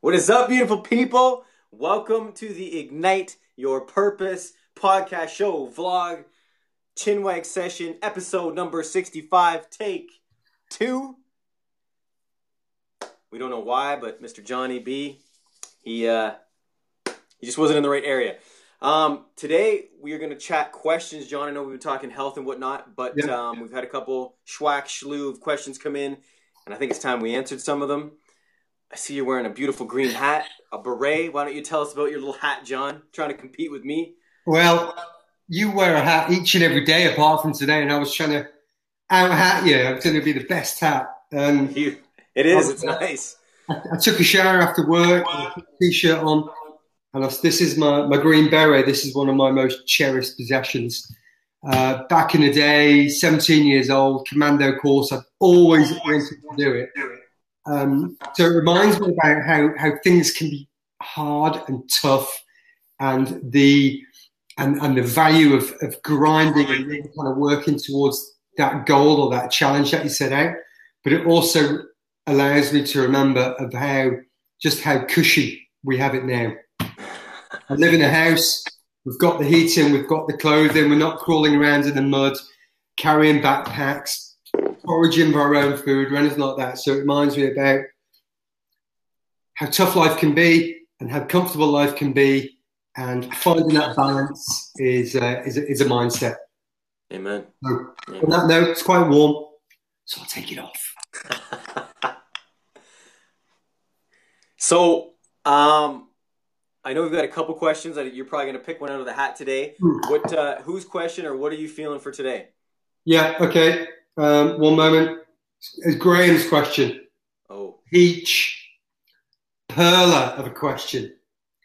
What is up, beautiful people? Welcome to the Ignite Your Purpose podcast show, vlog, chinwag session, episode number 65, take two. We don't know why, but Mr. Johnny B, he uh, he just wasn't in the right area. Um, today we are going to chat questions. John, I know we've been talking health and whatnot, but Yeah. um, we've had a couple schwack slew of questions come in, and I think it's time we answered some of them. I see you're wearing a beautiful green hat, a beret. Why don't you tell us about your little hat, John? Trying to compete with me? Well, you wear a hat each and every day apart from today, and I was trying to out hat you. It's going to be the best hat. Um, You, it is. It's nice. I, I took a shower after work, I t-shirt on, and I, this is my, my green beret. This is one of my most cherished possessions. Uh, back in the day, 17 years old, commando course, I've always wanted to do it. Um, so it reminds me about how, how things can be hard and tough and the and, and the value of, of grinding and really kind of working towards that goal or that challenge that you set out. But it also allows me to remember of how just how cushy we have it now. I live in a house. We've got the heating. We've got the clothing. We're not crawling around in the mud, carrying backpacks, foraging for our own food or anything like that. So it reminds me about how tough life can be and how comfortable life can be. And finding that balance is uh, is, a, is a mindset. Amen. So on that note, it's quite warm, so I'll take it off. So, um, I know we've got a couple questions. that You're probably going to pick one out of the hat today. Hmm. What, uh, whose question or what are you feeling for today? Yeah, okay. Um, one moment. It's Graham's question. Oh, Peach perler of a question.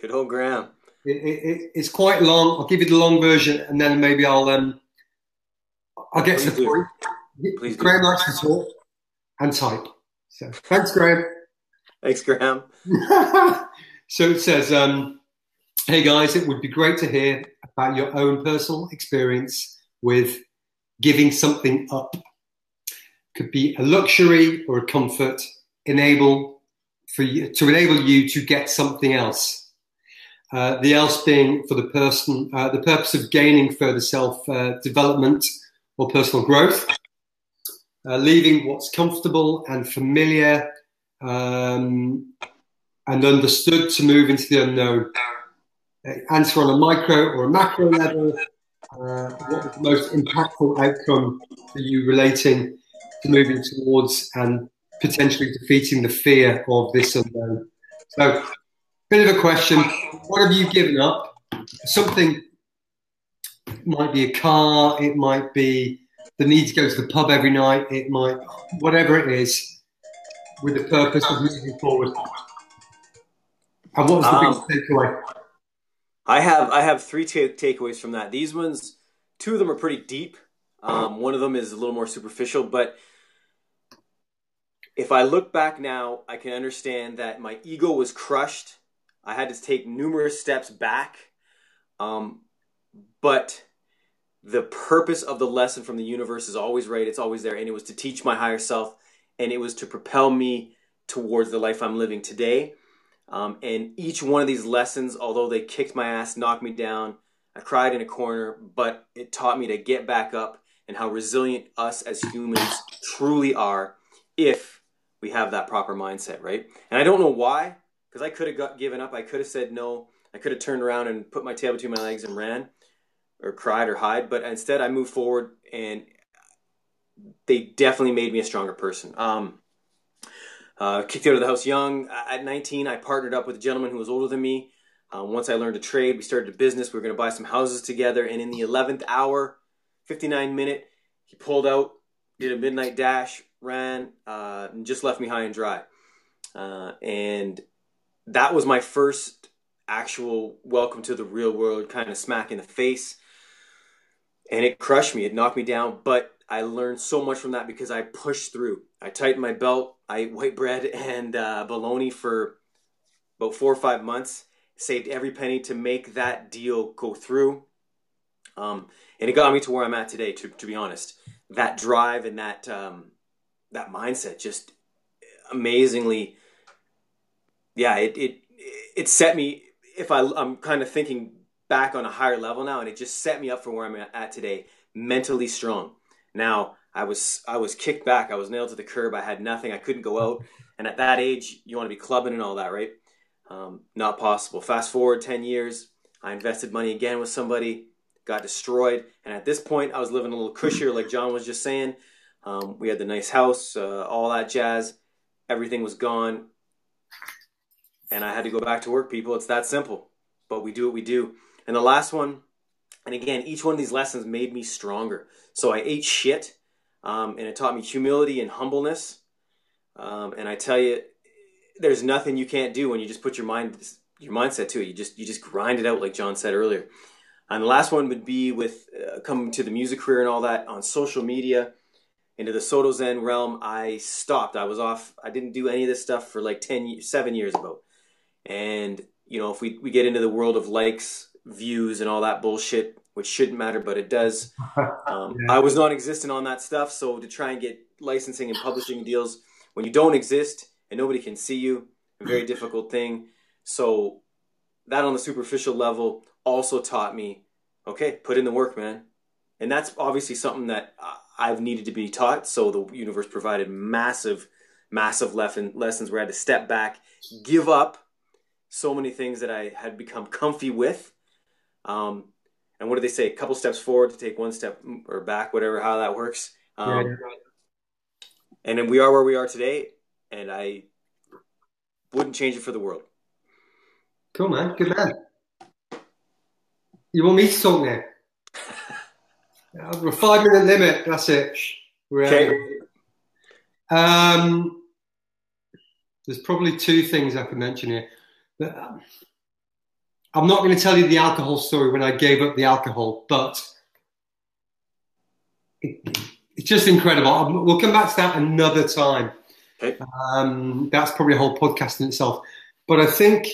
good old Graham. It, it, it, it's quite long. I'll give you the long version, and then maybe I'll um, I'll get to the do. point. Please do. Graham likes to talk and type. So thanks, Graham. Thanks, Graham. so it says, um, "Hey guys, it would be great to hear about your own personal experience with giving something up. Could be a luxury or a comfort. Enable for you to enable you to get something else. Uh, the else being for the person, uh, the purpose of gaining further self uh, development or personal growth. Uh, leaving what's comfortable and familiar." Um, and understood to move into the unknown. Uh, answer on a micro or a macro level. Uh, what was the most impactful outcome for you relating moving towards and potentially defeating the fear of this unknown? So, bit of a question. What have you given up? Something it might be a car, it might be the need to go to the pub every night, it might, whatever it is, with the purpose of moving forward. And what was the Um, biggest takeaway? I have I have three ta- takeaways from that. These ones, two of them are pretty deep. Um, one of them is a little more superficial, but if I look back now, I can understand that my ego was crushed. I had to take numerous steps back, um, but the purpose of the lesson from the universe is always right. It's always there, and it was to teach my higher self, and it was to propel me towards the life I'm living today. Um, and each one of these lessons, although they kicked my ass, knocked me down, I cried in a corner, but it taught me to get back up and how resilient us as humans truly are if we have that proper mindset, right? And I don't know why, because I could have given up. I could have said no. I could have turned around and put my tail between my legs and ran or cried or hide, but instead I moved forward and they definitely made me a stronger person. Um, uh, kicked out of the house young. At 19, I partnered up with a gentleman who was older than me. Uh, once I learned to trade, we started a business. We were going to buy some houses together. And in the 11th hour, 59 minute, he pulled out, did a midnight dash, ran, uh, and just left me high and dry. Uh, and that was my first actual welcome to the real world kind of smack in the face. And it crushed me. It knocked me down. But I learned so much from that because I pushed through. I tightened my belt. I ate white bread and uh, bologna for about four or five months. Saved every penny to make that deal go through. Um, and it got me to where I'm at today. To, to be honest, that drive and that um, that mindset just amazingly yeah, it it it set me. If I I'm kind of thinking back on a higher level now, and it just set me up for where I'm at today, mentally strong. Now I was I was kicked back. I was nailed to the curb. I had nothing. I couldn't go out. And at that age, you want to be clubbing and all that, right? Um, not possible. Fast forward ten years, I invested money again with somebody, got destroyed, and at this point, I was living a little cushier, like John was just saying. Um, we had the nice house, uh, all that jazz. Everything was gone, and I had to go back to work. People, it's that simple. But we do what we do. And the last one, and again, each one of these lessons made me stronger. So I ate shit, um, and it taught me humility and humbleness. Um, and I tell you, there's nothing you can't do when you just put your mind your mindset to it. You just you just grind it out, like John said earlier. And the last one would be with uh, coming to the music career and all that on social media into the Soto Zen realm. I stopped. I was off. I didn't do any of this stuff for like 10, seven years ago. And you know, if we we get into the world of likes, views, and all that bullshit, which shouldn't matter, but it does. Um, yeah. I was non-existent on that stuff, so to try and get licensing and publishing deals when you don't exist and nobody can see you, a very difficult thing. So that on the superficial level also taught me, okay, put in the work, man. And that's obviously something that I've needed to be taught. So the universe provided massive, massive lessons where I had to step back, give up so many things that I had become comfy with. Um, and what do they say? A couple steps forward to take one step or back, whatever, how that works. Um, yeah. And then we are where we are today, and I wouldn't change it for the world. Cool, man. Good man. You want me to talk now? We're a five minute limit. That's it. We're okay. Um, there's probably two things I can mention here. But, um, I'm not going to tell you the alcohol story when I gave up the alcohol, but it, it's just incredible. We'll come back to that another time. Okay. Um, that's probably a whole podcast in itself. But I think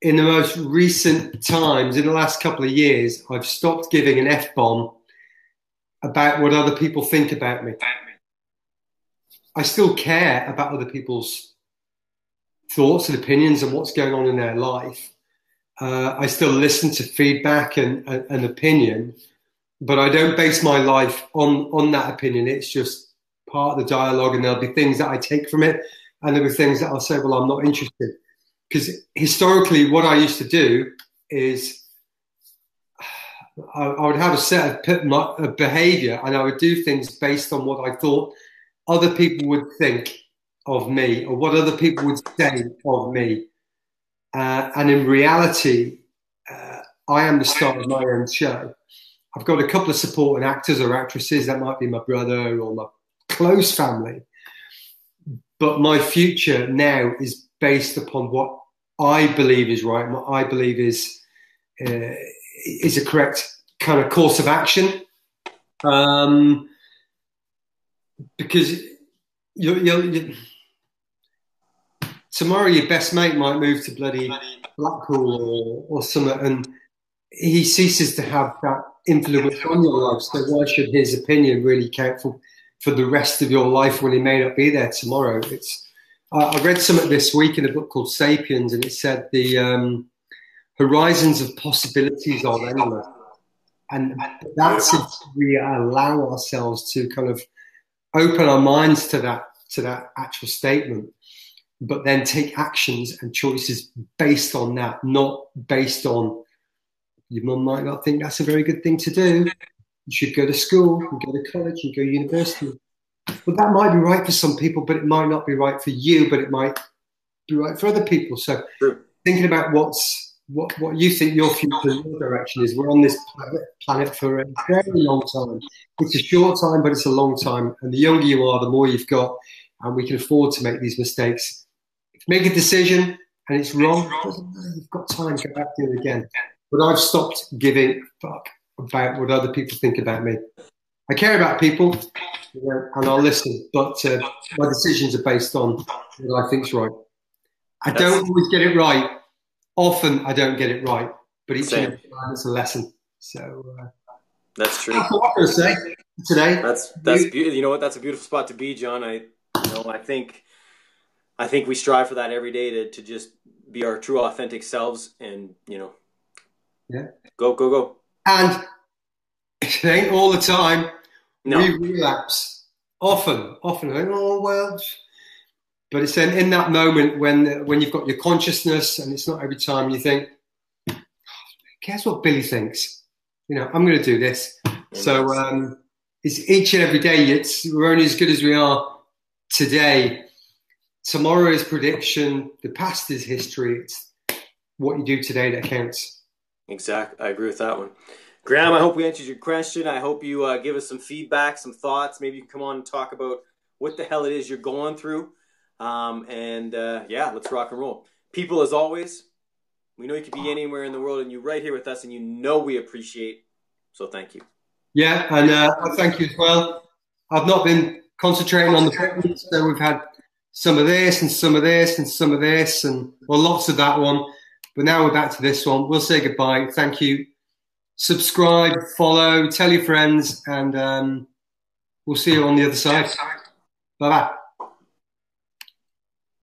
in the most recent times, in the last couple of years, I've stopped giving an F bomb about what other people think about me. I still care about other people's thoughts and opinions and what's going on in their life. Uh, I still listen to feedback and, and, and, opinion, but I don't base my life on, on that opinion. It's just part of the dialogue, and there'll be things that I take from it, and there'll be things that I'll say, well, I'm not interested. Because historically, what I used to do is I, I would have a set of behavior, and I would do things based on what I thought other people would think of me or what other people would say of me. Uh, and in reality, uh, I am the star of my own show. I've got a couple of supporting actors or actresses. That might be my brother or my close family. But my future now is based upon what I believe is right, what I believe is uh, is a correct kind of course of action. Um, because you, you, you tomorrow your best mate might move to bloody Blackpool or, or something, and he ceases to have that influence on your life. So why should his opinion really count for, for the rest of your life when he may not be there tomorrow? It's I read something this week in a book called Sapiens, and it said the um, horizons of possibilities are endless, and that's if we allow ourselves to kind of open our minds to that to that actual statement but then take actions and choices based on that, not based on your mum might not think that's a very good thing to do. You should go to school, you go to college, you go to university. But that might be right for some people, but it might not be right for you, but it might be right for other people. So True. thinking about what's what, what you think your future your direction is. We're on this planet for a very long time. It's a short time, but it's a long time. And the younger you are, the more you've got, and we can afford to make these mistakes make a decision and it's wrong, you've got time to go back to it again. But I've stopped giving a fuck about what other people think about me. I care about people and I'll listen, but uh, my decisions are based on what I think's right. I don't always get it right. Often I don't get it right, but each time it's a lesson. So uh, that's true. That's what I'm say today. That's that's beautiful. You know what? That's a beautiful spot to be, John. I, you know, I think I think we strive for that every day to, to just be our true authentic selves and, you know, yeah, go, go, go. And it ain't all the time. No. We relapse often, often. Think, oh, well, but it's in, in that moment when when you've got your consciousness, and it's not every time you think, guess what Billy thinks? You know, I'm going to do this. So um, it's each and every day. It's we're only as good as we are today. Tomorrow is prediction. The past is history. It's what you do today that counts. Exactly. I agree with that one. Graham, I hope we answered your question. I hope you uh, give us some feedback, some thoughts. Maybe you can come on and talk about what the hell it is you're going through. Um, and uh, yeah, let's rock and roll. People, as always, we know you could be anywhere in the world, and you're right here with us, and you know we appreciate. So thank you. Yeah, and uh, thank you as well. I've not been concentrating on the fitness, so we've had some of this and some of this and some of this, and well, lots of that one. But now we're back to this one. We'll say goodbye. Thank you. Subscribe, follow, tell your friends, and um, we'll see you on the other side. Bye bye.